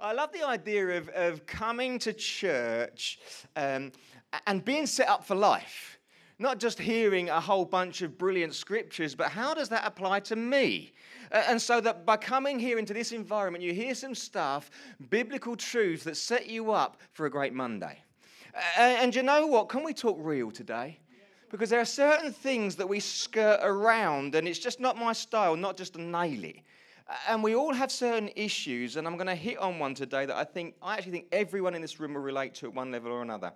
I love the idea of, of coming to church um, and being set up for life. Not just hearing a whole bunch of brilliant scriptures, but how does that apply to me? And so that by coming here into this environment, you hear some stuff, biblical truths that set you up for a great Monday. And you know what? Can we talk real today? Because there are certain things that we skirt around, and it's just not my style, not just to nail it. And we all have certain issues, and I'm going to hit on one today that I think, I actually think everyone in this room will relate to at one level or another.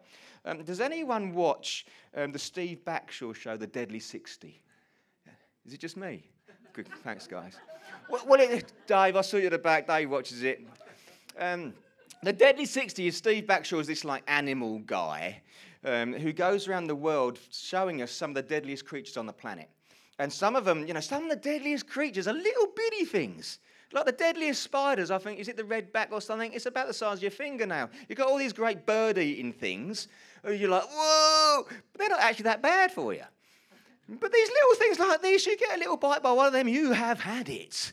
Um, does anyone watch um, the Steve Backshall show, The Deadly 60? Is it just me? Good, thanks, guys. Well, well it, Dave, I saw you at the back. Dave watches it. Um, the Deadly 60 is Steve Backshall is this like animal guy um, who goes around the world showing us some of the deadliest creatures on the planet. And some of them, you know, some of the deadliest creatures are little bitty things. Like the deadliest spiders, I think, is it the red back or something? It's about the size of your fingernail. You've got all these great bird eating things. You're like, whoa, but they're not actually that bad for you. But these little things like this, you get a little bite by one of them, you have had it.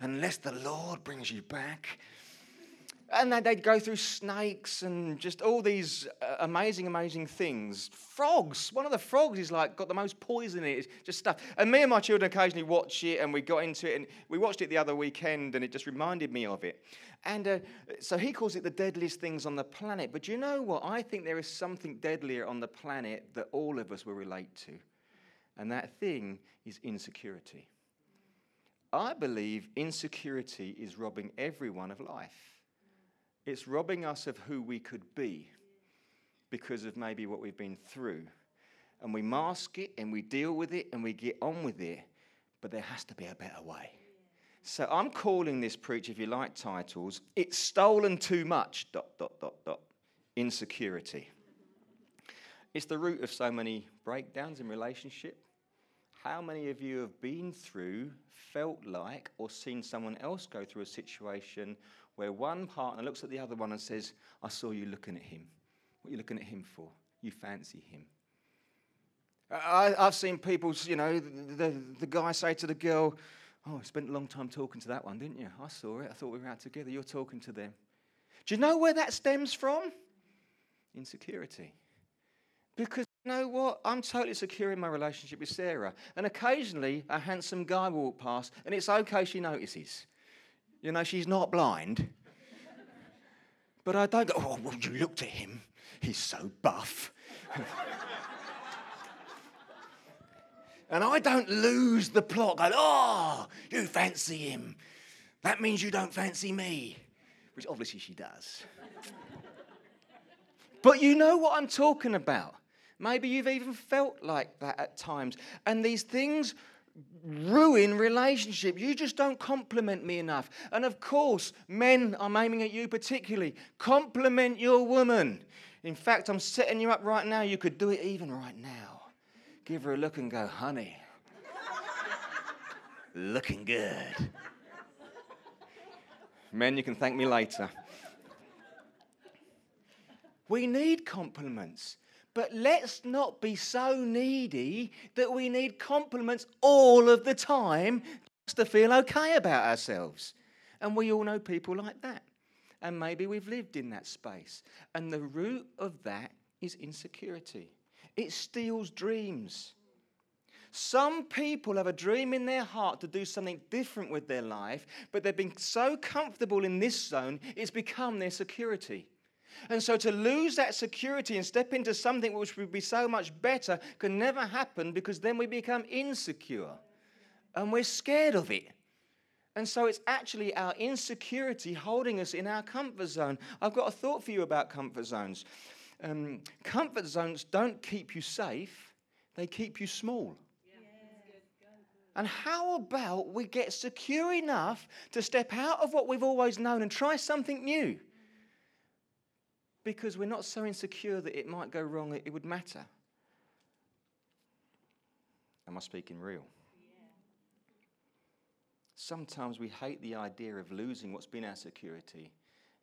Unless the Lord brings you back. And they'd go through snakes and just all these uh, amazing, amazing things. Frogs. One of the frogs is like got the most poison in it. Just stuff. And me and my children occasionally watch it, and we got into it, and we watched it the other weekend, and it just reminded me of it. And uh, so he calls it the deadliest things on the planet. But you know what? I think there is something deadlier on the planet that all of us will relate to. And that thing is insecurity. I believe insecurity is robbing everyone of life. It's robbing us of who we could be because of maybe what we've been through. And we mask it and we deal with it and we get on with it, but there has to be a better way. So I'm calling this preach, if you like titles, It's Stolen Too Much, dot, dot, dot, dot, insecurity. It's the root of so many breakdowns in relationship. How many of you have been through, felt like, or seen someone else go through a situation where one partner looks at the other one and says, I saw you looking at him. What are you looking at him for? You fancy him. I, have seen people, you know, the, the, the, guy say to the girl, Oh, I spent a long time talking to that one, didn't you? I saw it. I thought we were out together. You're talking to them. Do you know where that stems from? Insecurity. Because you know what? I'm totally secure in my relationship with Sarah. And occasionally a handsome guy will walk past, and it's okay she notices. You know, she's not blind. But I don't go, oh, well, you looked at him. He's so buff. and I don't lose the plot. Go, oh, you fancy him. That means you don't fancy me. Which obviously she does. but you know what I'm talking about. Maybe you've even felt like that at times. And these things ruin relationship. You just don't compliment me enough. And of course, men, I'm aiming at you particularly. Compliment your woman. In fact, I'm setting you up right now. You could do it even right now. Give her a look and go, honey, looking good. Men, you can thank me later. We need compliments. But let's not be so needy that we need compliments all of the time just to feel okay about ourselves. And we all know people like that. And maybe we've lived in that space. And the root of that is insecurity, it steals dreams. Some people have a dream in their heart to do something different with their life, but they've been so comfortable in this zone, it's become their security. And so to lose that security and step into something which would be so much better can never happen because then we become insecure and we're scared of it. And so it's actually our insecurity holding us in our comfort zone. I've got a thought for you about comfort zones. Um, comfort zones don't keep you safe, they keep you small. And how about we get secure enough to step out of what we've always known and try something new? Because we're not so insecure that it might go wrong, it, would matter. Am I speaking real? Sometimes we hate the idea of losing what's been our security,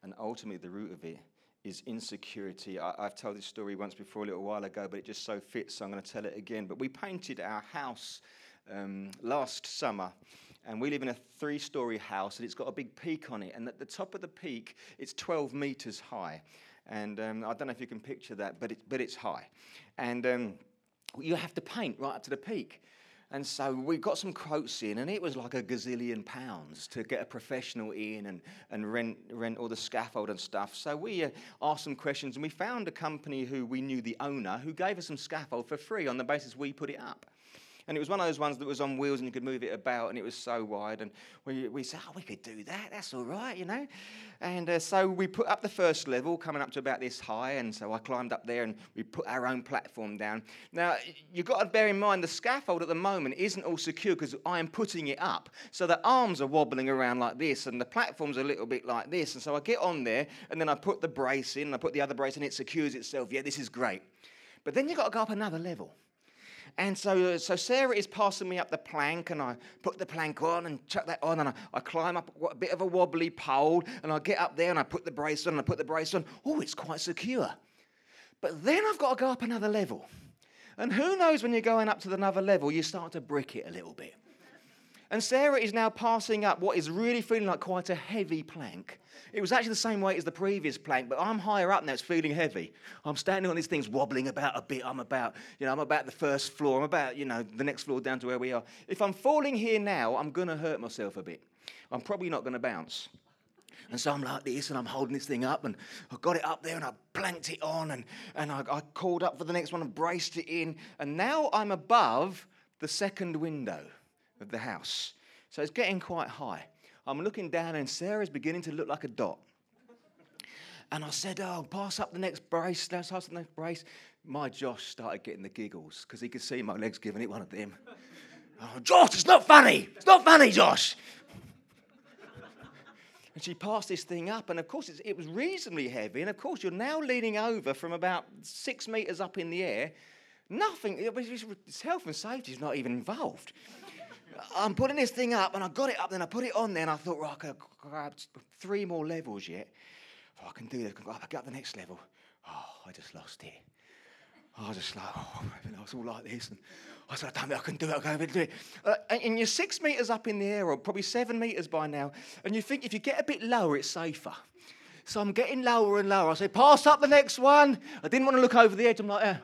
and ultimately, the root of it is insecurity. I, have told this story once before a little while ago, but it just so fits, so I'm going to tell it again. But we painted our house um, last summer. And we live in a three story house, and it's got a big peak on it. And at the top of the peak, it's 12 meters high. And um, I don't know if you can picture that, but, it, but it's high. And um, you have to paint right up to the peak. And so we got some quotes in, and it was like a gazillion pounds to get a professional in and, and rent, rent all the scaffold and stuff. So we uh, asked some questions, and we found a company who we knew the owner who gave us some scaffold for free on the basis we put it up. And it was one of those ones that was on wheels and you could move it about, and it was so wide. And we, we said, Oh, we could do that. That's all right, you know. And uh, so we put up the first level, coming up to about this high. And so I climbed up there and we put our own platform down. Now, you've got to bear in mind the scaffold at the moment isn't all secure because I am putting it up. So the arms are wobbling around like this, and the platform's a little bit like this. And so I get on there, and then I put the brace in, I put the other brace in, it secures itself. Yeah, this is great. But then you've got to go up another level. And so, uh, so Sarah is passing me up the plank, and I put the plank on and chuck that on, and I, I climb up a bit of a wobbly pole, and I get up there and I put the brace on, and I put the brace on. Oh, it's quite secure. But then I've got to go up another level. And who knows when you're going up to another level, you start to brick it a little bit. And Sarah is now passing up what is really feeling like quite a heavy plank. It was actually the same weight as the previous plank, but I'm higher up now, it's feeling heavy. I'm standing on these things wobbling about a bit. I'm about, you know, I'm about the first floor. I'm about, you know, the next floor down to where we are. If I'm falling here now, I'm going to hurt myself a bit. I'm probably not going to bounce. And so I'm like this, and I'm holding this thing up, and I got it up there, and I planked it on, and, and I, I called up for the next one and braced it in. And now I'm above the second window of the house. So it's getting quite high. I'm looking down, and Sarah's beginning to look like a dot. And I said, Oh, pass up the next brace, let's pass the next brace. My Josh started getting the giggles because he could see my legs giving it one of them. oh, Josh, it's not funny. It's not funny, Josh. and she passed this thing up, and of course, it was reasonably heavy. And of course, you're now leaning over from about six meters up in the air. Nothing, health and safety is not even involved. I'm putting this thing up, and I got it up, then I put it on there, and I thought, right, I can grab three more levels yet. Oh, I can do this. I can get up the next level. Oh, I just lost it. I was just like, oh, I was all like this. And I said, damn it, I can do it, I can do it. Uh, and you're six meters up in the air, or probably seven meters by now, and you think if you get a bit lower, it's safer. So I'm getting lower and lower. I say, pass up the next one. I didn't want to look over the edge. I'm like, eh.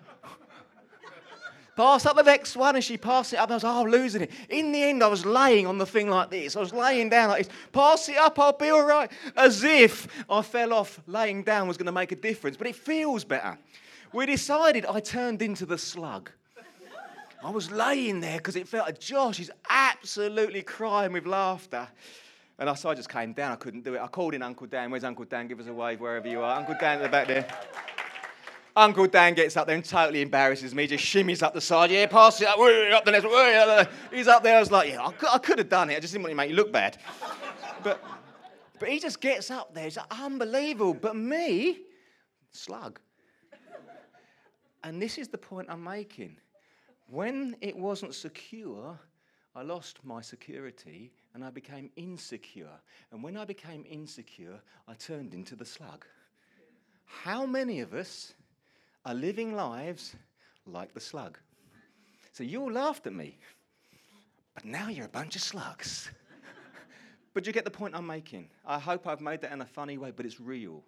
Pass up the next one, and she passed it up. I was, oh, I'm losing it. In the end, I was laying on the thing like this. I was laying down like this. Pass it up, I'll be all right. As if I fell off laying down was going to make a difference. But it feels better. We decided I turned into the slug. I was laying there because it felt like Josh is absolutely crying with laughter. And I, so I just came down. I couldn't do it. I called in Uncle Dan. Where's Uncle Dan? Give us a wave wherever you are. Uncle Dan at the back there. Uncle Dan gets up there and totally embarrasses me, just shimmies up the side. Yeah, pass it up, up the next. He's up there. I was like, yeah, I could, I could have done it. I just didn't want to make you look bad. But, but he just gets up there. It's unbelievable. But me, slug. And this is the point I'm making. When it wasn't secure, I lost my security and I became insecure. And when I became insecure, I turned into the slug. How many of us are living lives like the slug. So you all laughed at me, but now you're a bunch of slugs. but you get the point I'm making. I hope I've made that in a funny way, but it's real.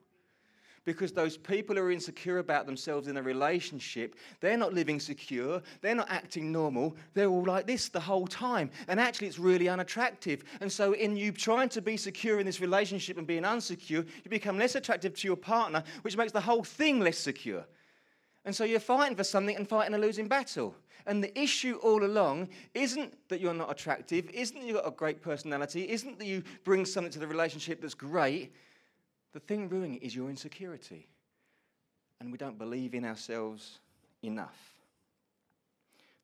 Because those people who are insecure about themselves in a relationship, they're not living secure, they're not acting normal, they're all like this the whole time. And actually, it's really unattractive. And so, in you trying to be secure in this relationship and being unsecure, you become less attractive to your partner, which makes the whole thing less secure. And so you're fighting for something and fighting a losing battle. And the issue all along isn't that you're not attractive, isn't that you've got a great personality, isn't that you bring something to the relationship that's great. The thing ruining it is your insecurity. And we don't believe in ourselves enough.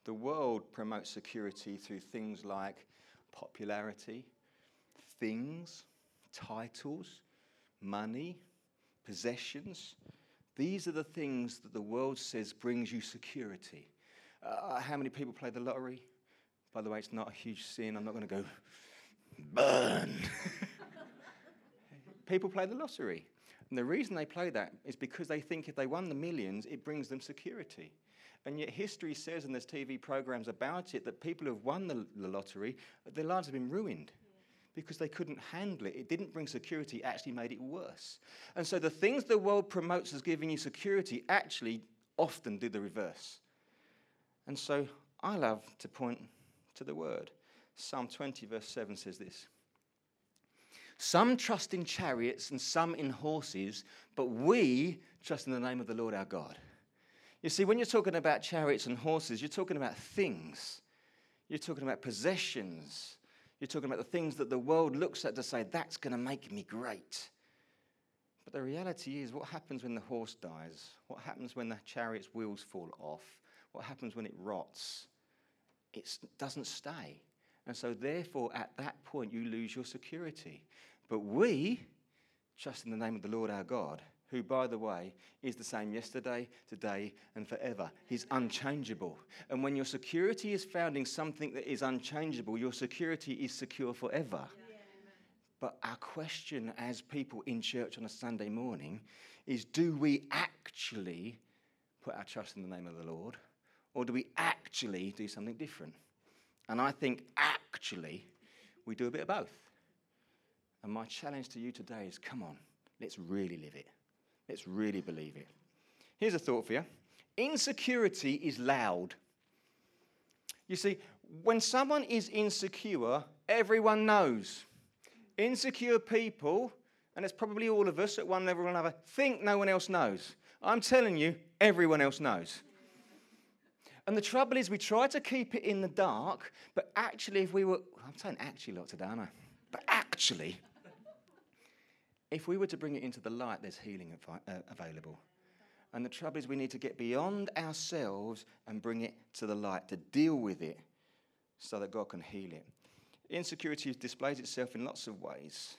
The world promotes security through things like popularity, things, titles, money, possessions, these are the things that the world says brings you security. Uh, how many people play the lottery? By the way, it's not a huge sin. I'm not going to go burn. people play the lottery. And the reason they play that is because they think if they won the millions, it brings them security. And yet, history says, and there's TV programs about it, that people who have won the, the lottery, their lives have been ruined because they couldn't handle it. It didn't bring security, it actually made it worse. And so, the things the world promotes as giving you security actually often do the reverse. And so, I love to point to the word. Psalm 20, verse 7 says this Some trust in chariots and some in horses, but we trust in the name of the Lord our God. You see, when you're talking about chariots and horses, you're talking about things, you're talking about possessions, you're talking about the things that the world looks at to say, that's going to make me great. But the reality is, what happens when the horse dies? What happens when the chariot's wheels fall off? What happens when it rots? It doesn't stay. And so, therefore, at that point, you lose your security. But we trust in the name of the Lord our God, who, by the way, is the same yesterday, today, and forever. He's unchangeable. And when your security is found in something that is unchangeable, your security is secure forever. But our question as people in church on a Sunday morning is do we actually put our trust in the name of the Lord? Or do we actually do something different? And I think actually we do a bit of both. And my challenge to you today is come on, let's really live it. Let's really believe it. Here's a thought for you insecurity is loud. You see, when someone is insecure, everyone knows. Insecure people, and it's probably all of us at one level or another, think no one else knows. I'm telling you, everyone else knows. And the trouble is, we try to keep it in the dark, but actually, if we were, I'm saying actually a lot today, aren't I? But actually, if we were to bring it into the light, there's healing uh, available. And the trouble is, we need to get beyond ourselves and bring it to the light, to deal with it so that God can heal it. Insecurity displays itself in lots of ways.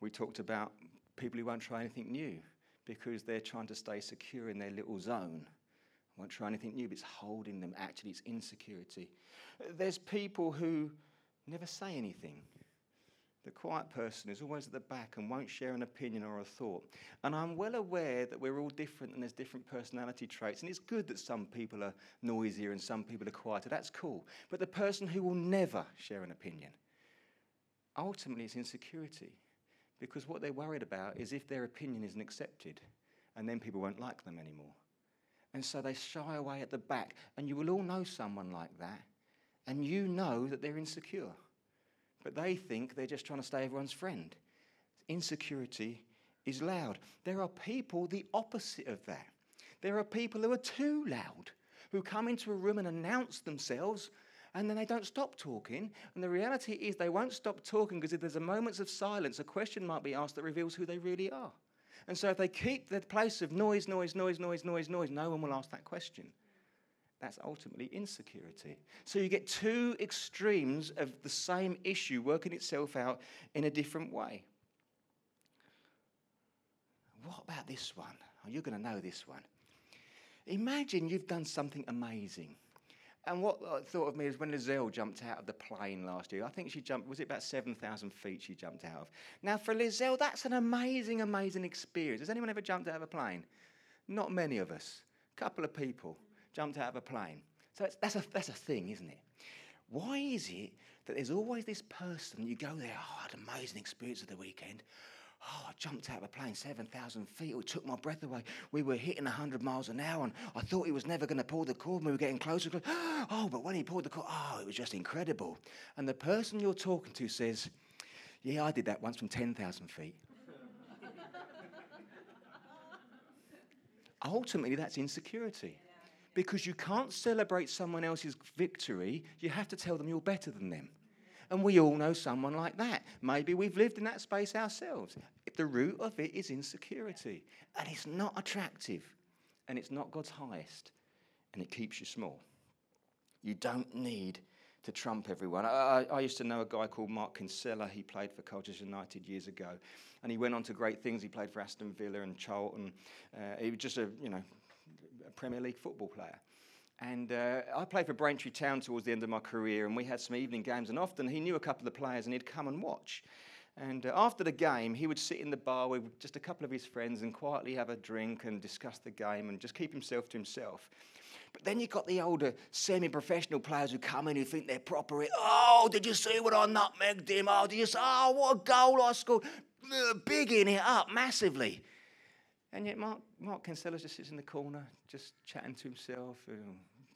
We talked about people who won't try anything new because they're trying to stay secure in their little zone won't try anything new, but it's holding them. Actually, it's insecurity. There's people who never say anything. The quiet person is always at the back and won't share an opinion or a thought. And I'm well aware that we're all different and there's different personality traits. And it's good that some people are noisier and some people are quieter. That's cool. But the person who will never share an opinion, ultimately, it's insecurity. Because what they're worried about is if their opinion isn't accepted, and then people won't like them anymore. And so they shy away at the back. And you will all know someone like that. And you know that they're insecure. But they think they're just trying to stay everyone's friend. Insecurity is loud. There are people the opposite of that. There are people who are too loud, who come into a room and announce themselves and then they don't stop talking. And the reality is, they won't stop talking because if there's a moments of silence, a question might be asked that reveals who they really are. And so if they keep the place of noise, noise, noise, noise, noise, noise, no one will ask that question. That's ultimately insecurity. So you get two extremes of the same issue working itself out in a different way. What about this one? Oh, you're going to know this one. Imagine you've done something amazing. And what I thought of me is when Lizelle jumped out of the plane last year. I think she jumped, was it about 7,000 feet she jumped out of? Now, for Lizelle, that's an amazing, amazing experience. Has anyone ever jumped out of a plane? Not many of us. A couple of people jumped out of a plane. So that's a, that's a thing, isn't it? Why is it that there's always this person, you go there, oh, I had an amazing experience of the weekend. Oh, I jumped out of a plane 7,000 feet. It took my breath away. We were hitting 100 miles an hour, and I thought he was never going to pull the cord. We were getting closer. Oh, but when he pulled the cord, oh, it was just incredible. And the person you're talking to says, Yeah, I did that once from 10,000 feet. Ultimately, that's insecurity. Because you can't celebrate someone else's victory, you have to tell them you're better than them. And we all know someone like that. Maybe we've lived in that space ourselves. The root of it is insecurity. And it's not attractive. And it's not God's highest. And it keeps you small. You don't need to trump everyone. I, I, used to know a guy called Mark Kinsella. He played for Colchester United years ago, and he went on to great things. He played for Aston Villa and Charlton. Uh, he was just a you know Premier League football player. And uh, I played for Braintree Town towards the end of my career, and we had some evening games. And often he knew a couple of the players, and he'd come and watch. And uh, after the game, he would sit in the bar with just a couple of his friends and quietly have a drink and discuss the game and just keep himself to himself. But then you've got the older semi professional players who come in who think they're proper. Oh, did you see what I nutmegged him? Oh, did you see? Oh, what a goal I scored. Bigging it up massively. And yet, Mark, Mark Kinsella just sits in the corner, just chatting to himself, uh,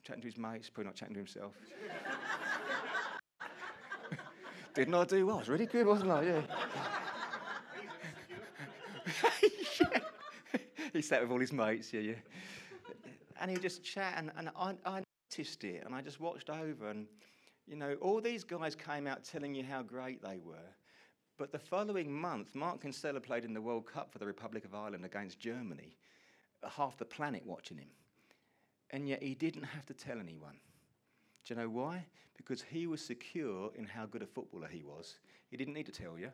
chatting to his mates, probably not chatting to himself. Didn't I do well? I was really good, wasn't I? Yeah. yeah. He sat with all his mates, yeah, yeah. And he just chat, and, and I, I noticed it, and I just watched over, and you know, all these guys came out telling you how great they were. But the following month, Mark Kinsella played in the World Cup for the Republic of Ireland against Germany, uh, half the planet watching him. And yet he didn't have to tell anyone. Do you know why? Because he was secure in how good a footballer he was. He didn't need to tell you.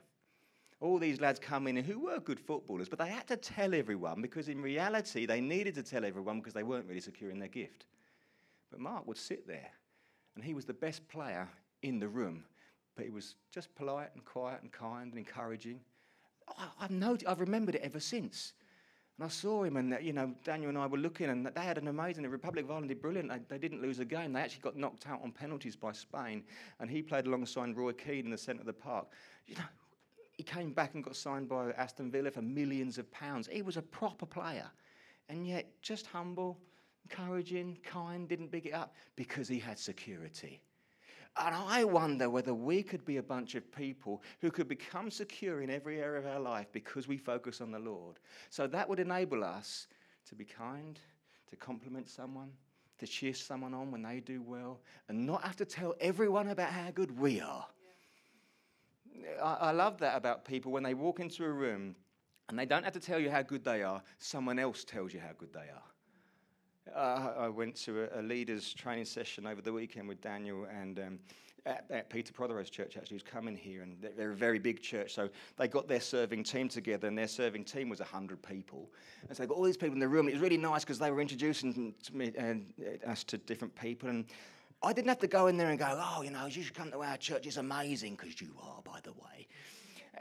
All these lads come in who were good footballers, but they had to tell everyone because in reality they needed to tell everyone because they weren't really secure in their gift. But Mark would sit there and he was the best player in the room, but he was just polite and quiet and kind and encouraging. I, have noted, I've remembered it ever since. And I saw him, and you know, Daniel and I were looking, and they had an amazing. The Republic of Ireland did brilliant. They, they, didn't lose a game. They actually got knocked out on penalties by Spain, and he played alongside Roy Keane in the centre of the park. You know, he came back and got signed by Aston Villa for millions of pounds. He was a proper player, and yet just humble, encouraging, kind, didn't big it up because he had security. And I wonder whether we could be a bunch of people who could become secure in every area of our life because we focus on the Lord. So that would enable us to be kind, to compliment someone, to cheer someone on when they do well, and not have to tell everyone about how good we are. Yeah. I, I love that about people when they walk into a room and they don't have to tell you how good they are, someone else tells you how good they are. Uh, I went to a, a, leaders training session over the weekend with Daniel and um, at, at, Peter Prothero's church, actually, who's coming here, and they're, they're, a very big church. So they got their serving team together, and their serving team was 100 people. And so they got all these people in the room. It was really nice because they were introducing to me, and, uh, us to different people. And I didn't have to go in there and go, oh, you know, you should come to our church. It's amazing because you are, by the way.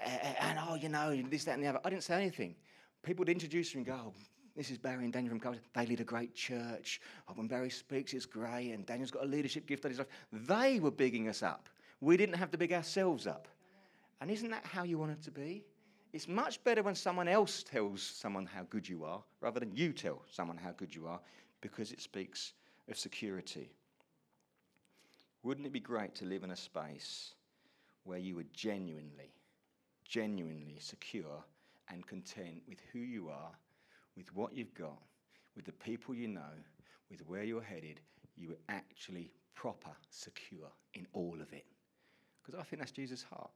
Uh, and, oh, you know, this, that, and the other. I didn't say anything. People would introduce me and go, oh, this is Barry and Daniel from Culture. They lead a great church. Oh, when Barry speaks, it's great. And Daniel's got a leadership gift on his life. They were bigging us up. We didn't have to big ourselves up. And isn't that how you want it to be? It's much better when someone else tells someone how good you are rather than you tell someone how good you are because it speaks of security. Wouldn't it be great to live in a space where you were genuinely, genuinely secure and content with who you are with what you've got, with the people you know, with where you're headed, you are actually proper, secure in all of it. Because I think that's Jesus' heart.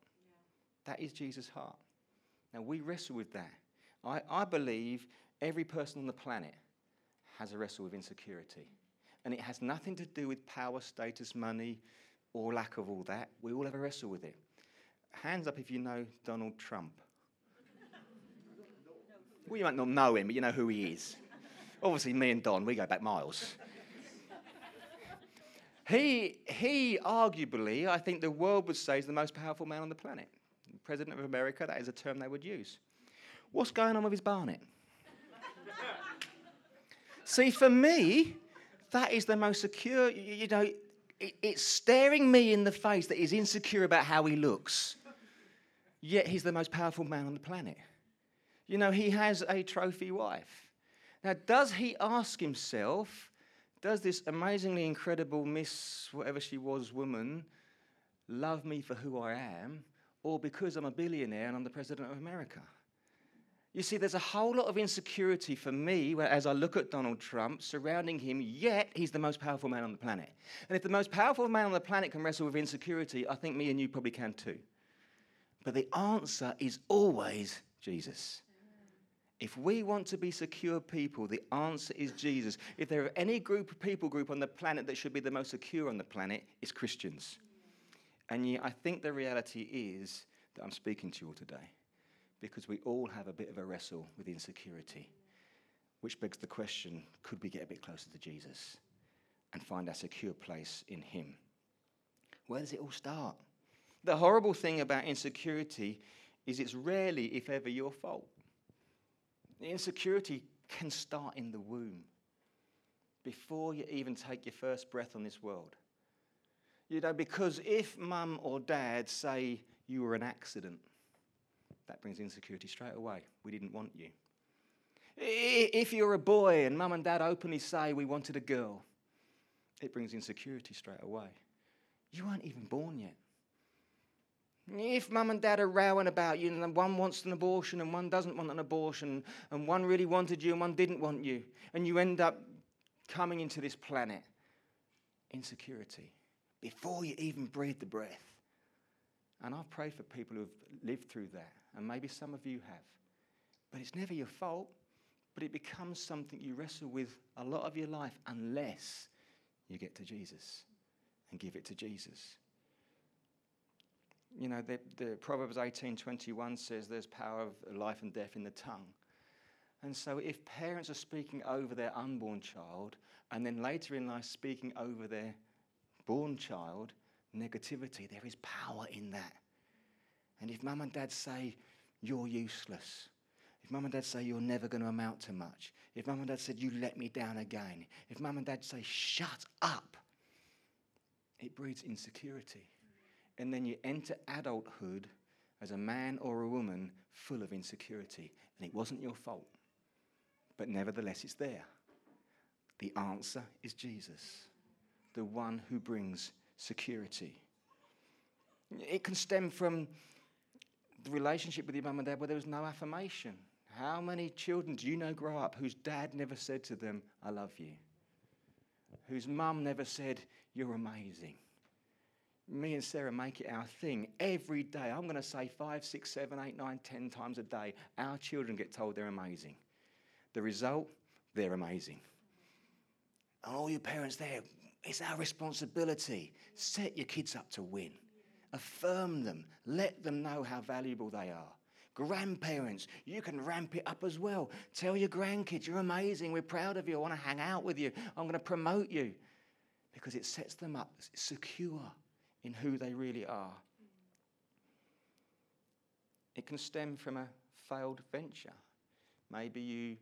Yeah. That is Jesus' heart. Now, we wrestle with that. I, I believe every person on the planet has a wrestle with insecurity. And it has nothing to do with power, status, money, or lack of all that. We all have a wrestle with it. Hands up if you know Donald Trump. Well, you might not know him, but you know who he is. Obviously, me and Don, we go back miles. he, he arguably, I think the world would say, is the most powerful man on the planet. President of America, that is a term they would use. What's going on with his Barnet? See, for me, that is the most secure, you know, it's staring me in the face that he's insecure about how he looks. Yet he's the most powerful man on the planet. You know, he has a trophy wife. Now, does he ask himself, does this amazingly incredible Miss, whatever she was, woman, love me for who I am, or because I'm a billionaire and I'm the president of America? You see, there's a whole lot of insecurity for me as I look at Donald Trump surrounding him, yet he's the most powerful man on the planet. And if the most powerful man on the planet can wrestle with insecurity, I think me and you probably can too. But the answer is always Jesus. If we want to be secure people, the answer is Jesus. If there are any group of people group on the planet that should be the most secure on the planet, it's Christians. And yet, I think the reality is that I'm speaking to you all today because we all have a bit of a wrestle with insecurity, which begs the question could we get a bit closer to Jesus and find our secure place in Him? Where does it all start? The horrible thing about insecurity is it's rarely, if ever, your fault. Insecurity can start in the womb before you even take your first breath on this world. You know, because if mum or dad say you were an accident, that brings insecurity straight away. We didn't want you. If you're a boy and mum and dad openly say we wanted a girl, it brings insecurity straight away. You weren't even born yet. If mum and dad are rowing about you and one wants an abortion and one doesn't want an abortion and one really wanted you and one didn't want you, and you end up coming into this planet, insecurity, before you even breathe the breath. And I've prayed for people who've lived through that, and maybe some of you have. But it's never your fault, but it becomes something you wrestle with a lot of your life unless you get to Jesus and give it to Jesus you know, the, the Proverbs 18:21 says there's power of life and death in the tongue. And so if parents are speaking over their unborn child and then later in life speaking over their born child, negativity, there is power in that. And if mum and dad say, you're useless, if mum and dad say you're never going to amount to much, if mum and dad said you let me down again, if mum and dad say shut up, it breeds insecurity and then you enter adulthood as a man or a woman full of insecurity. And it wasn't your fault. But nevertheless, it's there. The answer is Jesus, the one who brings security. It can stem from the relationship with your mum and dad where there was no affirmation. How many children do you know grow up whose dad never said to them, I love you? Whose mum never said, You're amazing? Me and Sarah make it our thing every day. I'm going to say five, six, seven, eight, nine, ten times a day. Our children get told they're amazing. The result, they're amazing. And all your parents there, it's our responsibility. Set your kids up to win. Affirm them. Let them know how valuable they are. Grandparents, you can ramp it up as well. Tell your grandkids, you're amazing. We're proud of you. I want to hang out with you. I'm going to promote you. Because it sets them up secure in who they really are. It can stem from a failed venture. Maybe you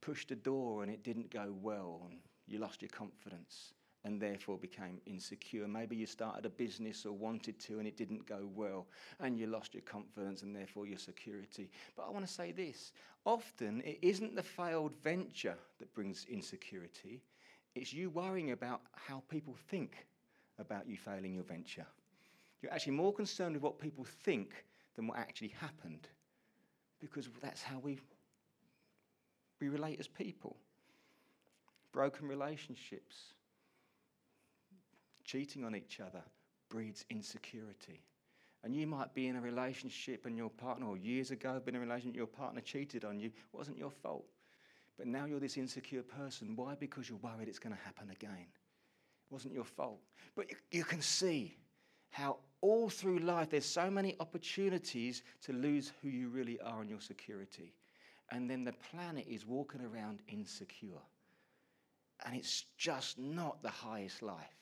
pushed a door and it didn't go well and you lost your confidence and therefore became insecure. Maybe you started a business or wanted to and it didn't go well and you lost your confidence and therefore your security. But I want to say this often it isn't the failed venture that brings insecurity, it's you worrying about how people think about you failing your venture. You're actually more concerned with what people think than what actually happened because that's how we, we relate as people. Broken relationships, cheating on each other breeds insecurity. And you might be in a relationship and your partner, or years ago, been in a relationship, your partner cheated on you. It wasn't your fault. But now you're this insecure person. Why? Because you're worried it's going to happen again. It wasn't your fault. But you, you can see how all through life there's so many opportunities to lose who you really are and your security. And then the planet is walking around insecure. And it's just not the highest life.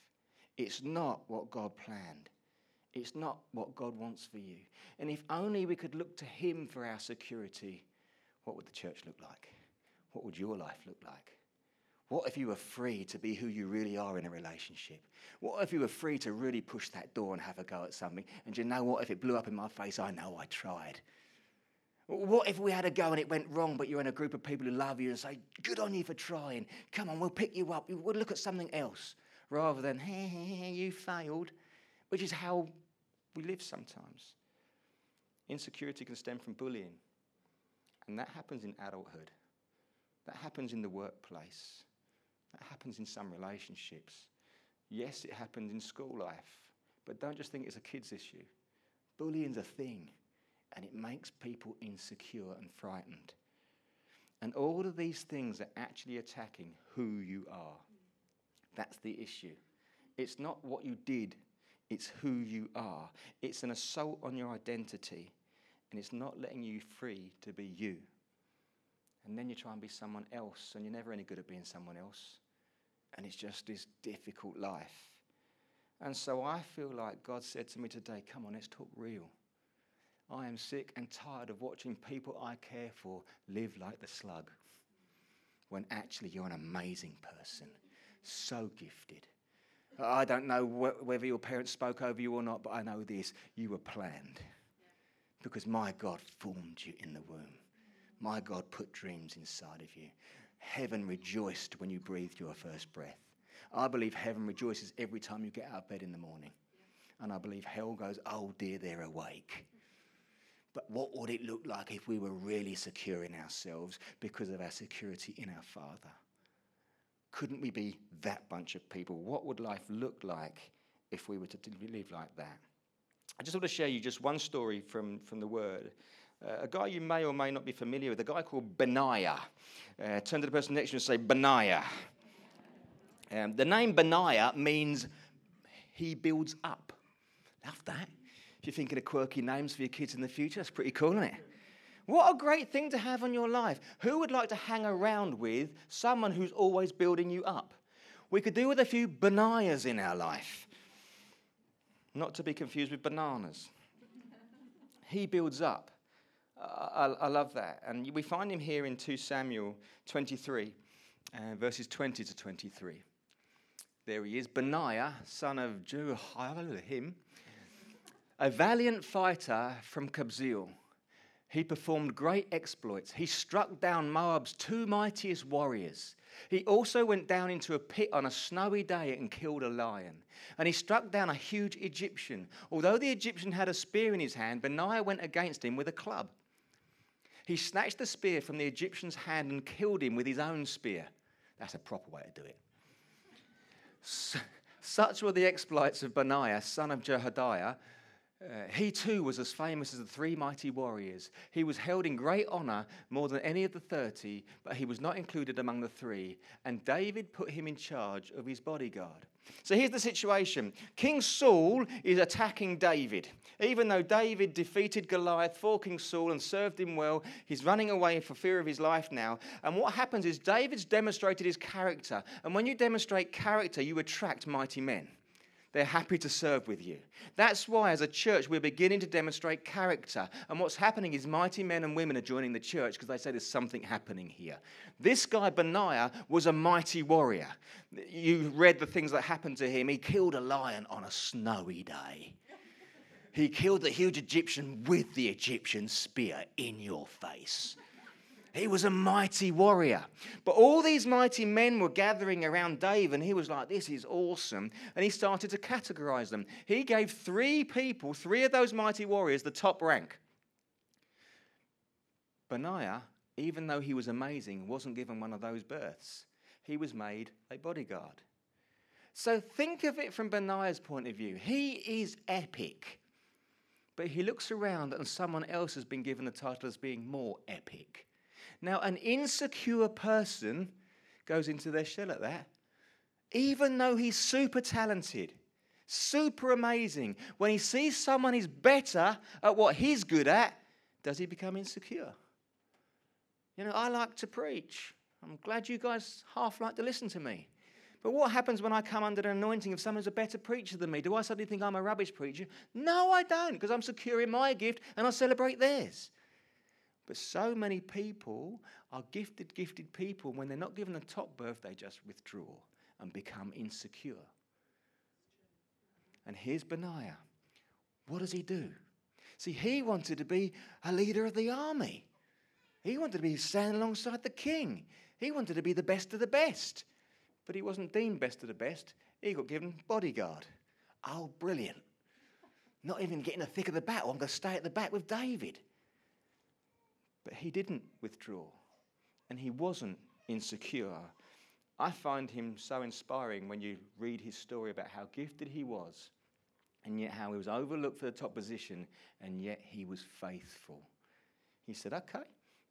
It's not what God planned. It's not what God wants for you. And if only we could look to Him for our security, what would the church look like? What would your life look like? What if you were free to be who you really are in a relationship? What if you were free to really push that door and have a go at something? And you know what? If it blew up in my face, I know I tried. What if we had a go and it went wrong, but you're in a group of people who love you and say, Good on you for trying. Come on, we'll pick you up. We'll look at something else rather than, Hey, hey, hey you failed, which is how we live sometimes. Insecurity can stem from bullying, and that happens in adulthood, that happens in the workplace. Happens in some relationships. Yes, it happens in school life, but don't just think it's a kid's issue. Bullying's a thing, and it makes people insecure and frightened. And all of these things are actually attacking who you are. That's the issue. It's not what you did, it's who you are. It's an assault on your identity, and it's not letting you free to be you. And then you try and be someone else, and you're never any good at being someone else. And it's just this difficult life. And so I feel like God said to me today, come on, let's talk real. I am sick and tired of watching people I care for live like the slug when actually you're an amazing person, so gifted. I don't know wh- whether your parents spoke over you or not, but I know this you were planned because my God formed you in the womb. My God put dreams inside of you. Heaven rejoiced when you breathed your first breath. I believe heaven rejoices every time you get out of bed in the morning. And I believe hell goes, oh dear, they're awake. But what would it look like if we were really secure in ourselves because of our security in our Father? Couldn't we be that bunch of people? What would life look like if we were to live like that? I just want to share you just one story from, from the Word. Uh, a guy you may or may not be familiar with, a guy called Benaiah. Uh, turn to the person next to you and say, Benaiah. Um, the name Benaiah means he builds up. Love that. If you're thinking of quirky names for your kids in the future, that's pretty cool, isn't it? What a great thing to have in your life. Who would like to hang around with someone who's always building you up? We could do with a few Benaiahs in our life. Not to be confused with bananas. he builds up. I, I, love that. And we find him here in 2 Samuel 23, uh, verses 20 to 23. There he is, Benaiah, son of Jehoiakim, a valiant fighter from Kabzeel. He performed great exploits. He struck down Moab's two mightiest warriors. He also went down into a pit on a snowy day and killed a lion. And he struck down a huge Egyptian. Although the Egyptian had a spear in his hand, Benaiah went against him with a club. He snatched the spear from the Egyptian's hand and killed him with his own spear. That's a proper way to do it. Such were the exploits of Benaiah, son of Jehoiada. Uh, he too was as famous as the three mighty warriors. He was held in great honor more than any of the thirty, but he was not included among the three. And David put him in charge of his bodyguard. So here's the situation King Saul is attacking David. Even though David defeated Goliath for King Saul and served him well, he's running away for fear of his life now. And what happens is David's demonstrated his character. And when you demonstrate character, you attract mighty men. They're happy to serve with you. That's why, as a church, we're beginning to demonstrate character. And what's happening is mighty men and women are joining the church because they say there's something happening here. This guy, Benaiah, was a mighty warrior. You read the things that happened to him. He killed a lion on a snowy day. He killed the huge Egyptian with the Egyptian spear in your face. He was a mighty warrior. But all these mighty men were gathering around Dave, and he was like, This is awesome. And he started to categorize them. He gave three people, three of those mighty warriors, the top rank. Benaiah, even though he was amazing, wasn't given one of those berths. He was made a bodyguard. So think of it from Benaiah's point of view. He is epic. But he looks around and someone else has been given the title as being more epic. Now, an insecure person goes into their shell at that. Even though he's super talented, super amazing, when he sees someone is better at what he's good at, does he become insecure? You know, I like to preach. I'm glad you guys half like to listen to me. But what happens when I come under the anointing of someone who's a better preacher than me? Do I suddenly think I'm a rubbish preacher? No, I don't, because I'm secure in my gift and I celebrate theirs. But so many people are gifted, gifted people. When they're not given a top berth, they just withdraw and become insecure. And here's Benaiah. What does he do? See, he wanted to be a leader of the army. He wanted to be standing alongside the king. He wanted to be the best of the best. But he wasn't deemed best of the best. He got given bodyguard. Oh, brilliant. Not even getting the thick of the battle. I'm going to stay at the back with David. But he didn't withdraw, and he wasn't insecure. I find him so inspiring when you read his story about how gifted he was, and yet how he was overlooked for the top position, and yet he was faithful. He said, Okay,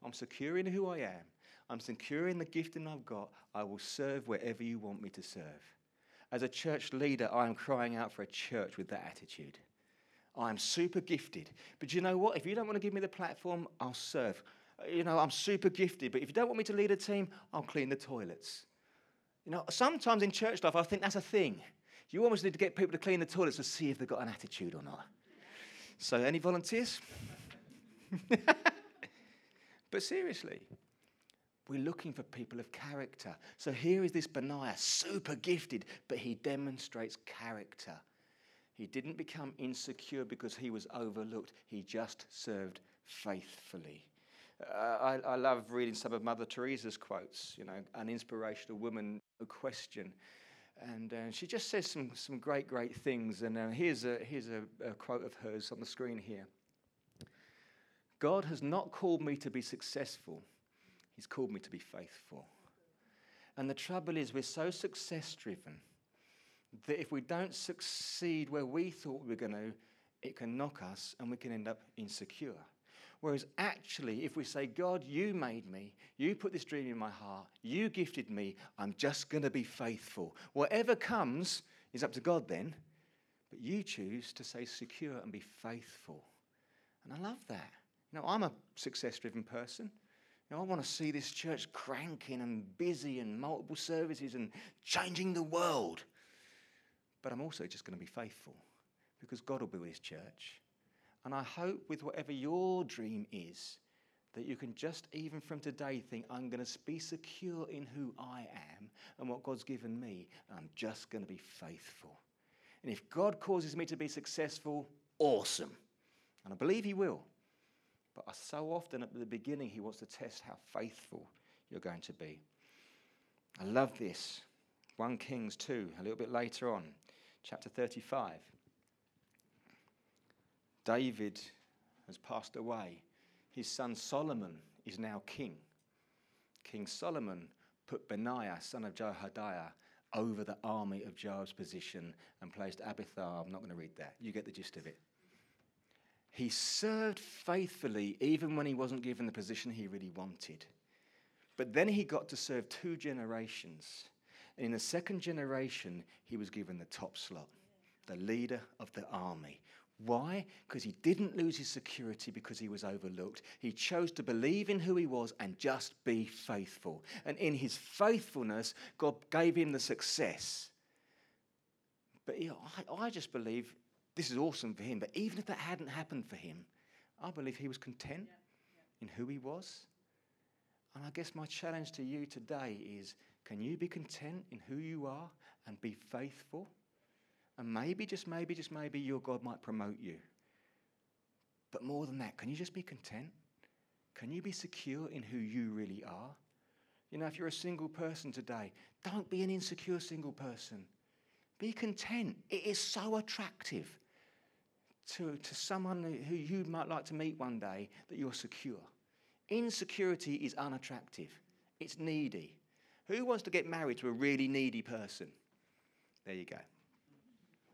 I'm secure in who I am. I'm secure in the gifting I've got. I will serve wherever you want me to serve. As a church leader, I am crying out for a church with that attitude. I'm super gifted. But you know what? If you don't want to give me the platform, I'll serve. You know, I'm super gifted, but if you don't want me to lead a team, I'll clean the toilets. You know, sometimes in church life, I think that's a thing. You almost need to get people to clean the toilets to see if they've got an attitude or not. So, any volunteers? but seriously, we're looking for people of character. So here is this Benaiah, super gifted, but he demonstrates character. He didn't become insecure because he was overlooked, he just served faithfully. Uh, I, I, love reading some of Mother Teresa's quotes, you know, an inspirational woman, a question. And uh, she just says some, some great, great things. And uh, here's, a, here's a, a quote of hers on the screen here God has not called me to be successful, He's called me to be faithful. And the trouble is, we're so success driven that if we don't succeed where we thought we were going to, it can knock us and we can end up insecure. Whereas actually, if we say, God, you made me, you put this dream in my heart, you gifted me, I'm just going to be faithful. Whatever comes is up to God then, but you choose to say secure and be faithful. And I love that. You know, I'm a success driven person. You know, I want to see this church cranking and busy and multiple services and changing the world. But I'm also just going to be faithful because God will build his church. And I hope with whatever your dream is, that you can just even from today think, I'm going to be secure in who I am and what God's given me, and I'm just going to be faithful. And if God causes me to be successful, awesome. And I believe He will. But so often at the beginning, He wants to test how faithful you're going to be. I love this. 1 Kings 2, a little bit later on, chapter 35. David has passed away. His son Solomon is now king. King Solomon put Benaiah, son of Jehoiada, over the army of Joab's position and placed Abiathar. I'm not going to read that. You get the gist of it. He served faithfully even when he wasn't given the position he really wanted. But then he got to serve two generations. And in the second generation, he was given the top slot, the leader of the army. Why? Because he didn't lose his security because he was overlooked. He chose to believe in who he was and just be faithful. And in his faithfulness, God gave him the success. But you know, I, I just believe this is awesome for him. But even if that hadn't happened for him, I believe he was content in who he was. And I guess my challenge to you today is can you be content in who you are and be faithful? And maybe, just maybe, just maybe, your God might promote you. But more than that, can you just be content? Can you be secure in who you really are? You know, if you're a single person today, don't be an insecure single person. Be content. It is so attractive to, to someone who you might like to meet one day that you're secure. Insecurity is unattractive, it's needy. Who wants to get married to a really needy person? There you go.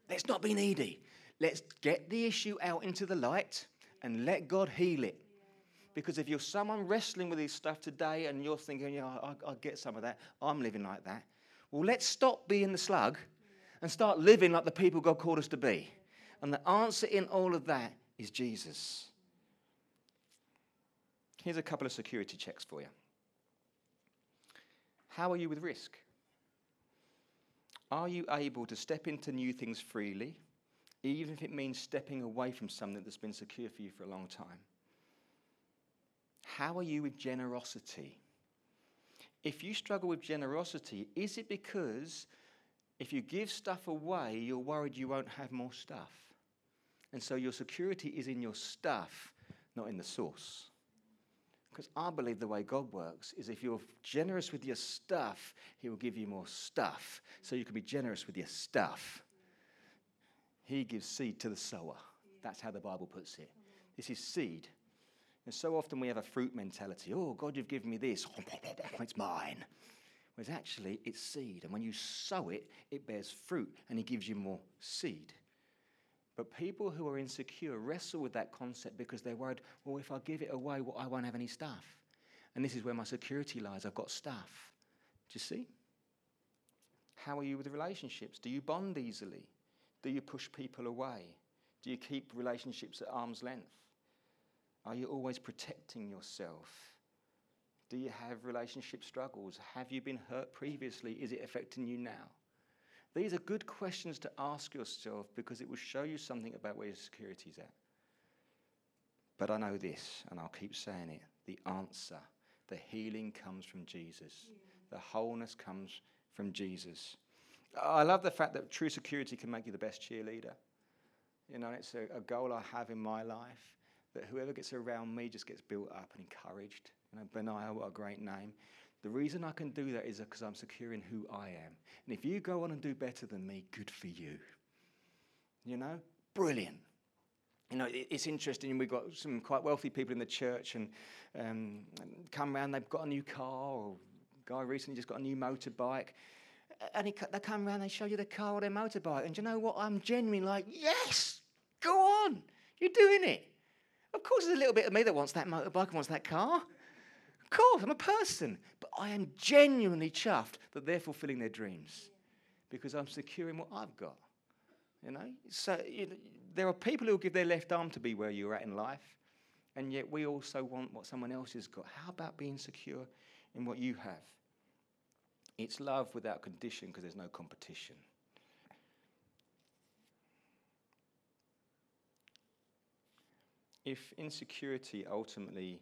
Let's not be needy. Let's get the issue out into the light and let God heal it. Because if you're someone wrestling with this stuff today and you're thinking, yeah, I, I get some of that, I'm living like that. Well, let's stop being the slug and start living like the people God called us to be. And the answer in all of that is Jesus. Here's a couple of security checks for you. How are you with risk? Are you able to step into new things freely, even if it means stepping away from something that's been secure for you for a long time? How are you with generosity? If you struggle with generosity, is it because if you give stuff away, you're worried you won't have more stuff? And so your security is in your stuff, not in the source. Because I believe the way God works is if you're generous with your stuff, He will give you more stuff. So you can be generous with your stuff. He gives seed to the sower. That's how the Bible puts it. This is seed. And so often we have a fruit mentality. Oh, God, you've given me this. It's mine. Whereas actually, it's seed. And when you sow it, it bears fruit and He gives you more seed. But people who are insecure wrestle with that concept because they're worried, well, if I give it away, well, I won't have any stuff. And this is where my security lies. I've got stuff. Do you see? How are you with relationships? Do you bond easily? Do you push people away? Do you keep relationships at arm's length? Are you always protecting yourself? Do you have relationship struggles? Have you been hurt previously? Is it affecting you now? These are good questions to ask yourself because it will show you something about where your security is at. But I know this, and I'll keep saying it the answer, the healing comes from Jesus, the wholeness comes from Jesus. I love the fact that true security can make you the best cheerleader. You know, it's a, a goal I have in my life that whoever gets around me just gets built up and encouraged. You know, Benaiah, what a great name. The reason I can do that is because I'm secure in who I am. And if you go on and do better than me, good for you. You know, brilliant. You know, it's interesting. We've got some quite wealthy people in the church, and um, come around. They've got a new car, or guy recently just got a new motorbike, and he, they come around. They show you the car or their motorbike, and you know what? I'm genuinely like, yes, go on, you're doing it. Of course, there's a little bit of me that wants that motorbike and wants that car. Of course, I'm a person, I am genuinely chuffed that they're fulfilling their dreams because I'm secure in what I've got. You know, so you know, there are people who give their left arm to be where you're at in life, and yet we also want what someone else has got. How about being secure in what you have? It's love without condition because there's no competition. If insecurity ultimately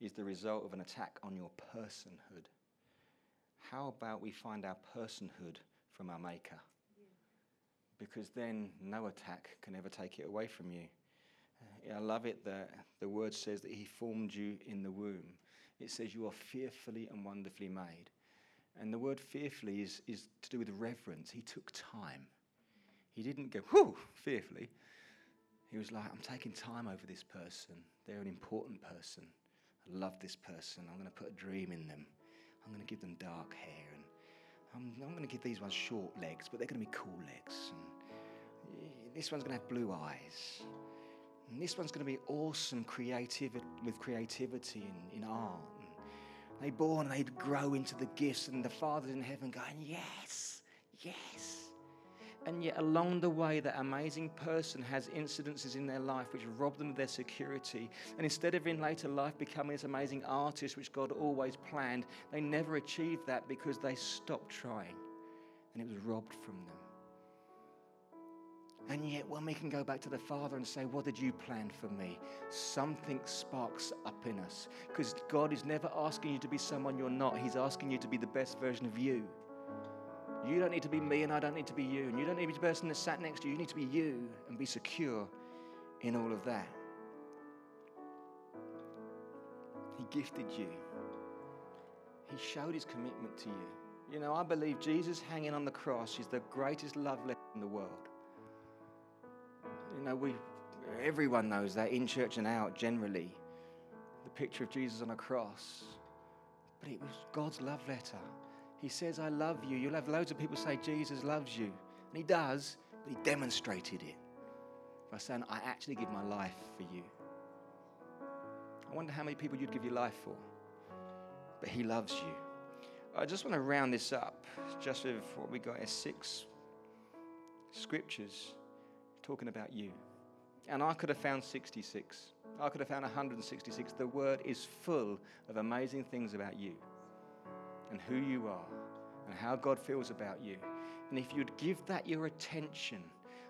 is the result of an attack on your personhood, how about we find our personhood from our Maker? because then no attack can ever take it away from you. Uh, I love it that the word says that He formed you in the womb. It says you are fearfully and wonderfully made. And the word fearfully is, is to do with reverence. He took time. He didn't go, whoo, fearfully. He was like, I'm taking time over this person. They're an important person. I love this person. I'm going to put a dream in them. I'm going to give them dark hair and I'm, I'm going to give these ones short legs, but they're going to be cool legs. And this one's going to have blue eyes. And this one's going to be awesome creative with creativity in, art. And they born and they'd grow into the gifts, and the Father's in heaven going, Yes, yes. And yet, along the way, that amazing person has incidences in their life which rob them of their security. And instead of in later life becoming this amazing artist which God always planned, they never achieved that because they stopped trying and it was robbed from them. And yet, when we can go back to the Father and say, What did you plan for me? Something sparks up in us. Because God is never asking you to be someone you're not, He's asking you to be the best version of you. You don't need to be me, and I don't need to be you. And you don't need to be the person that sat next to you. You need to be you and be secure in all of that. He gifted you, He showed His commitment to you. You know, I believe Jesus hanging on the cross is the greatest love letter in the world. You know, we, everyone knows that in church and out generally. The picture of Jesus on a cross. But it was God's love letter. He says, I love you. You'll have loads of people say, Jesus loves you. And he does, but he demonstrated it by saying, I actually give my life for you. I wonder how many people you'd give your life for. But he loves you. I just want to round this up just with what we got as six scriptures talking about you. And I could have found 66. I could have found 166. The word is full of amazing things about you and who you are and how God feels about you. And if you'd give that your attention,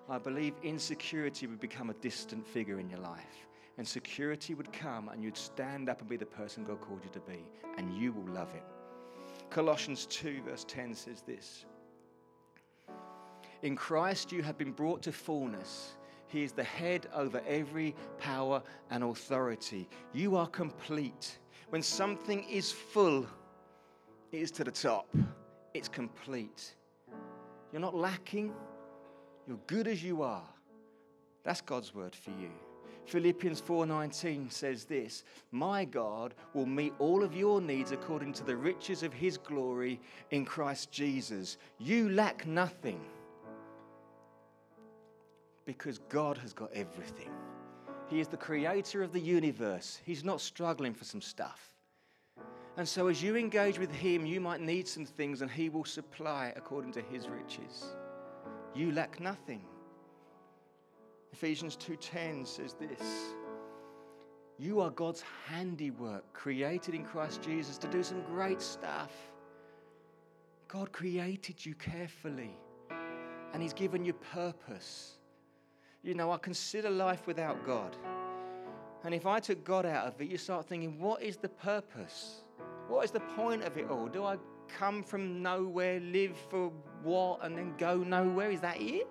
I believe insecurity would become a distant figure in your life. And security would come and you'd stand up and be the person God called you to be. And you will love it. Colossians 2, verse 10 says this In Christ you have been brought to fullness. He is the head over every power and authority. You are complete. When something is full, it is to the top, it's complete. You're not lacking, you're good as you are. That's God's word for you. Philippians 4:19 says this, "My God will meet all of your needs according to the riches of his glory in Christ Jesus. You lack nothing." Because God has got everything. He is the creator of the universe. He's not struggling for some stuff. And so, as you engage with Him, you might need some things, and He will supply according to His riches. You lack nothing. Ephesians 2:10 says this. You are God's handiwork, created in Christ Jesus to do some great stuff. God created you carefully, and He's given you purpose. You know, I consider life without God. And if I took God out of it, you start thinking, what is the purpose? What is the point of it all? Do I come from nowhere, live for what, and then go nowhere? Is that it?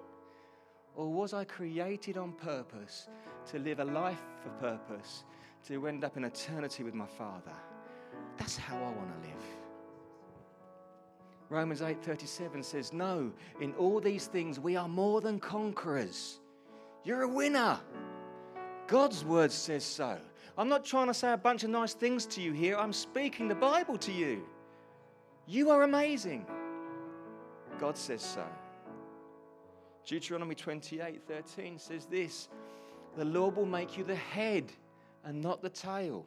Or was I created on purpose to live a life for purpose, to end up in eternity with my Father? That's how I want to live. Romans 8:37 says, "No, in all these things we are more than conquerors. You're a winner." God's word says so. I'm not trying to say a bunch of nice things to you here. I'm speaking the Bible to you. You are amazing. God says so. Deuteronomy 28:13 says this, "The Lord will make you the head and not the tail."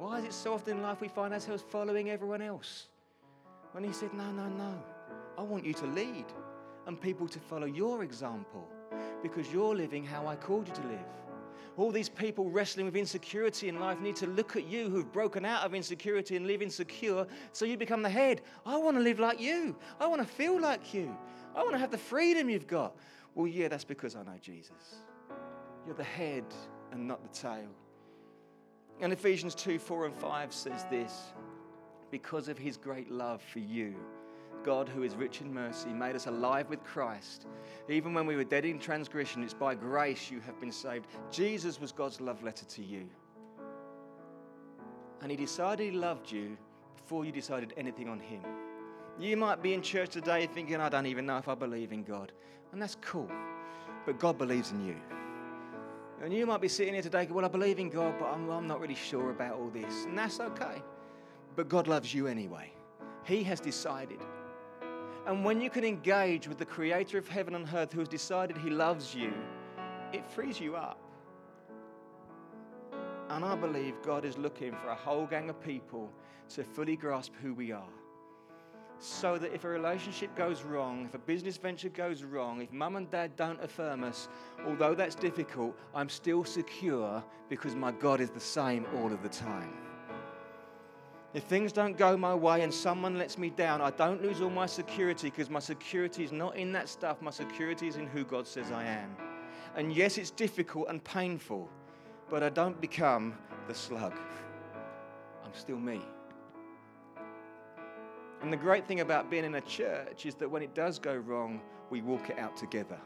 Why is it so often in life we find ourselves following everyone else? When he said, No, no, no. I want you to lead and people to follow your example because you're living how I called you to live. All these people wrestling with insecurity in life need to look at you who've broken out of insecurity and live insecure so you become the head. I want to live like you. I want to feel like you. I want to have the freedom you've got. Well, yeah, that's because I know Jesus. You're the head and not the tail. And Ephesians 2 4 and 5 says this because of his great love for you. God, who is rich in mercy, made us alive with Christ. Even when we were dead in transgression, it's by grace you have been saved. Jesus was God's love letter to you. And he decided he loved you before you decided anything on him. You might be in church today thinking, I don't even know if I believe in God. And that's cool. But God believes in you. And you might be sitting here today, well, I believe in God, but I'm, I'm not really sure about all this. And that's okay. But God loves you anyway. He has decided. And when you can engage with the creator of heaven and earth who has decided he loves you, it frees you up. And I believe God is looking for a whole gang of people to fully grasp who we are so that if a relationship goes wrong, if a business venture goes wrong, if mum and dad don't affirm us, although that's difficult, I'm still secure because my God is the same all of the time. If things don't go my way and someone lets me down, I don't lose all my security because my security is not in that stuff. My security is in who God says I am. And yes, it's difficult and painful, but I don't become the slug. I'm still me. And the great thing about being in a church is that when it does go wrong, we walk it out together.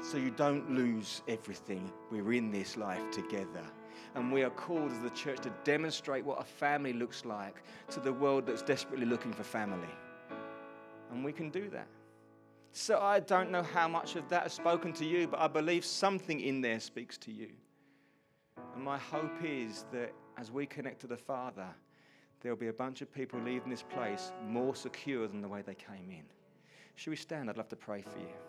So you don't lose everything. We're in this life together. And we are called as the church to demonstrate what a family looks like to the world that's desperately looking for family. And we can do that. So I don't know how much of that has spoken to you, but I believe something in there speaks to you. And my hope is that as we connect to the Father, there'll be a bunch of people leaving this place more secure than the way they came in. Should we stand? I'd love to pray for you.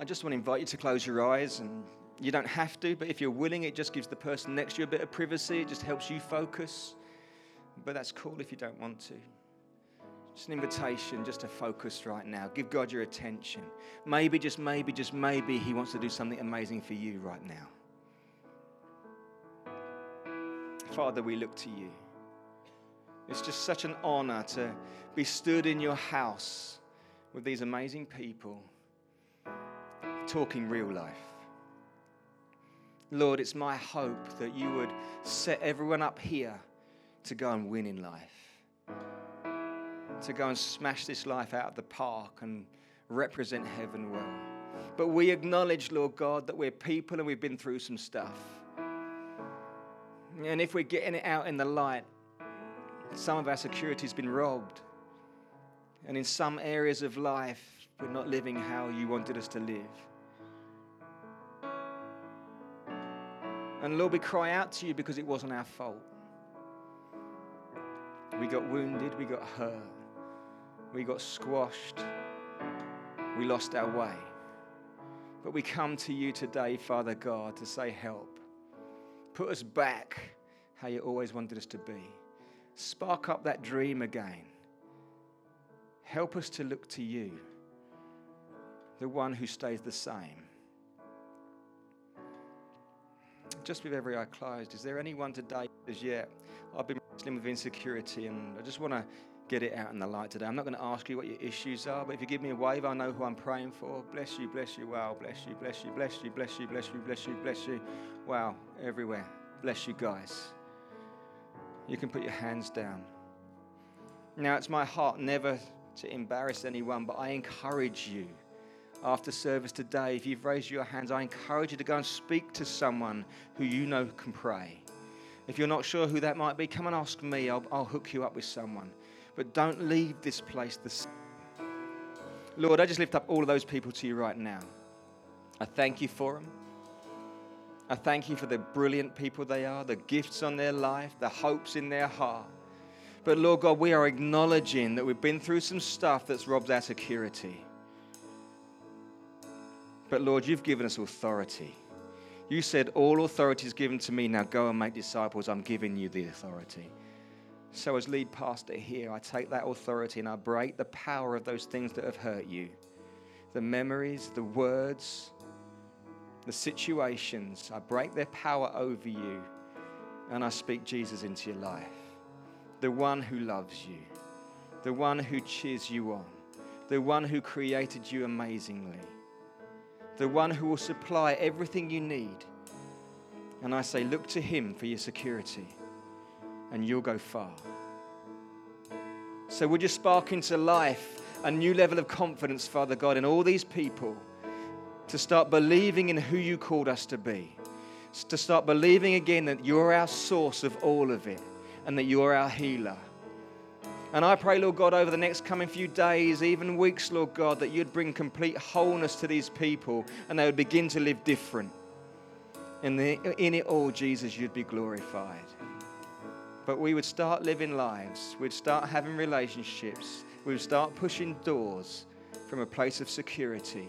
I just want to invite you to close your eyes, and you don't have to, but if you're willing, it just gives the person next to you a bit of privacy. It just helps you focus. But that's cool if you don't want to. Just an invitation just to focus right now. Give God your attention. Maybe, just maybe, just maybe He wants to do something amazing for you right now. Father, we look to you. It's just such an honor to be stood in your house with these amazing people talking real life. Lord, it's my hope that you would set everyone up here to go and win in life, to go and smash this life out of the park and represent heaven well. But we acknowledge, Lord God, that we're people and we've been through some stuff. And if we're getting it out in the light, some of our security has been robbed. And in some areas of life, we're not living how you wanted us to live. And Lord, we cry out to you because it wasn't our fault. We got wounded, we got hurt, we got squashed, we lost our way. But we come to you today, Father God, to say, Help. Put us back how you always wanted us to be. Spark up that dream again. Help us to look to you, the one who stays the same just with every eye closed, is there anyone today as yet? I've been wrestling with insecurity and I just want to get it out in the light today. I'm not going to ask you what your issues are, but if you give me a wave, I know who I'm praying for. Bless you, bless you, wow, bless you, bless you, bless you, bless you, bless you, bless you, bless you. Wow, everywhere. Bless you guys. You can put your hands down. Now, it's my heart never to embarrass anyone, but I encourage you after service today, if you've raised your hands, I encourage you to go and speak to someone who you know can pray. If you're not sure who that might be, come and ask me. I'll, I'll hook you up with someone. But don't leave this place the same. Lord, I just lift up all of those people to you right now. I thank you for them. I thank you for the brilliant people they are, the gifts on their life, the hopes in their heart. But Lord God, we are acknowledging that we've been through some stuff that's robbed our security. But Lord, you've given us authority. You said, All authority is given to me. Now go and make disciples. I'm giving you the authority. So, as lead pastor here, I take that authority and I break the power of those things that have hurt you the memories, the words, the situations. I break their power over you and I speak Jesus into your life. The one who loves you, the one who cheers you on, the one who created you amazingly the one who will supply everything you need. And I say, look to him for your security, and you'll go far. So, would you spark into life a new level of confidence, Father God, in all these people to start believing in who you called us to be? To start believing again that you're our source of all of it and that you're our healer and I pray, Lord God, over the next coming few days, even weeks, Lord God, that you'd bring complete wholeness to these people and they would begin to live different. In, the, in it all, Jesus, you'd be glorified. But we would start living lives, we'd start having relationships, we would start pushing doors from a place of security,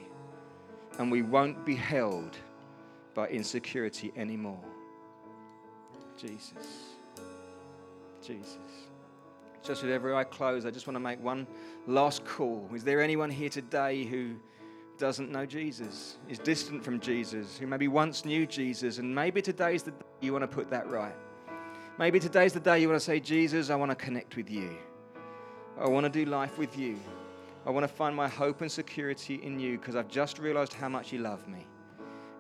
and we won't be held by insecurity anymore. Jesus. Jesus. Just with every eye closed, I just want to make one last call. Is there anyone here today who doesn't know Jesus, is distant from Jesus, who maybe once knew Jesus, and maybe today's the day you want to put that right? Maybe today's the day you want to say, Jesus, I want to connect with you. I want to do life with you. I want to find my hope and security in you because I've just realized how much you love me.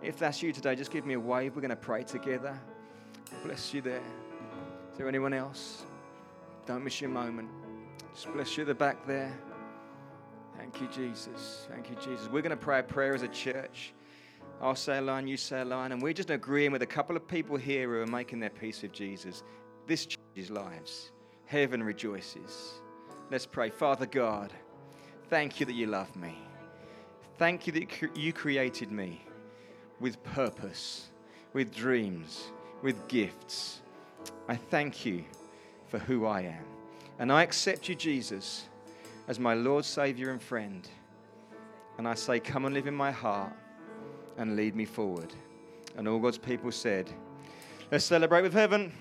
If that's you today, just give me a wave. We're going to pray together. Bless you there. Is there anyone else? Don't miss your moment. Just bless you the back there. Thank you, Jesus. Thank you, Jesus. We're going to pray a prayer as a church. I'll say a line, you say a line, and we're just agreeing with a couple of people here who are making their peace with Jesus. This changes lives. Heaven rejoices. Let's pray. Father God, thank you that you love me. Thank you that you created me with purpose, with dreams, with gifts. I thank you for who I am. And I accept you, Jesus, as my Lord, Savior, and friend. And I say, Come and live in my heart and lead me forward. And all God's people said, Let's celebrate with heaven.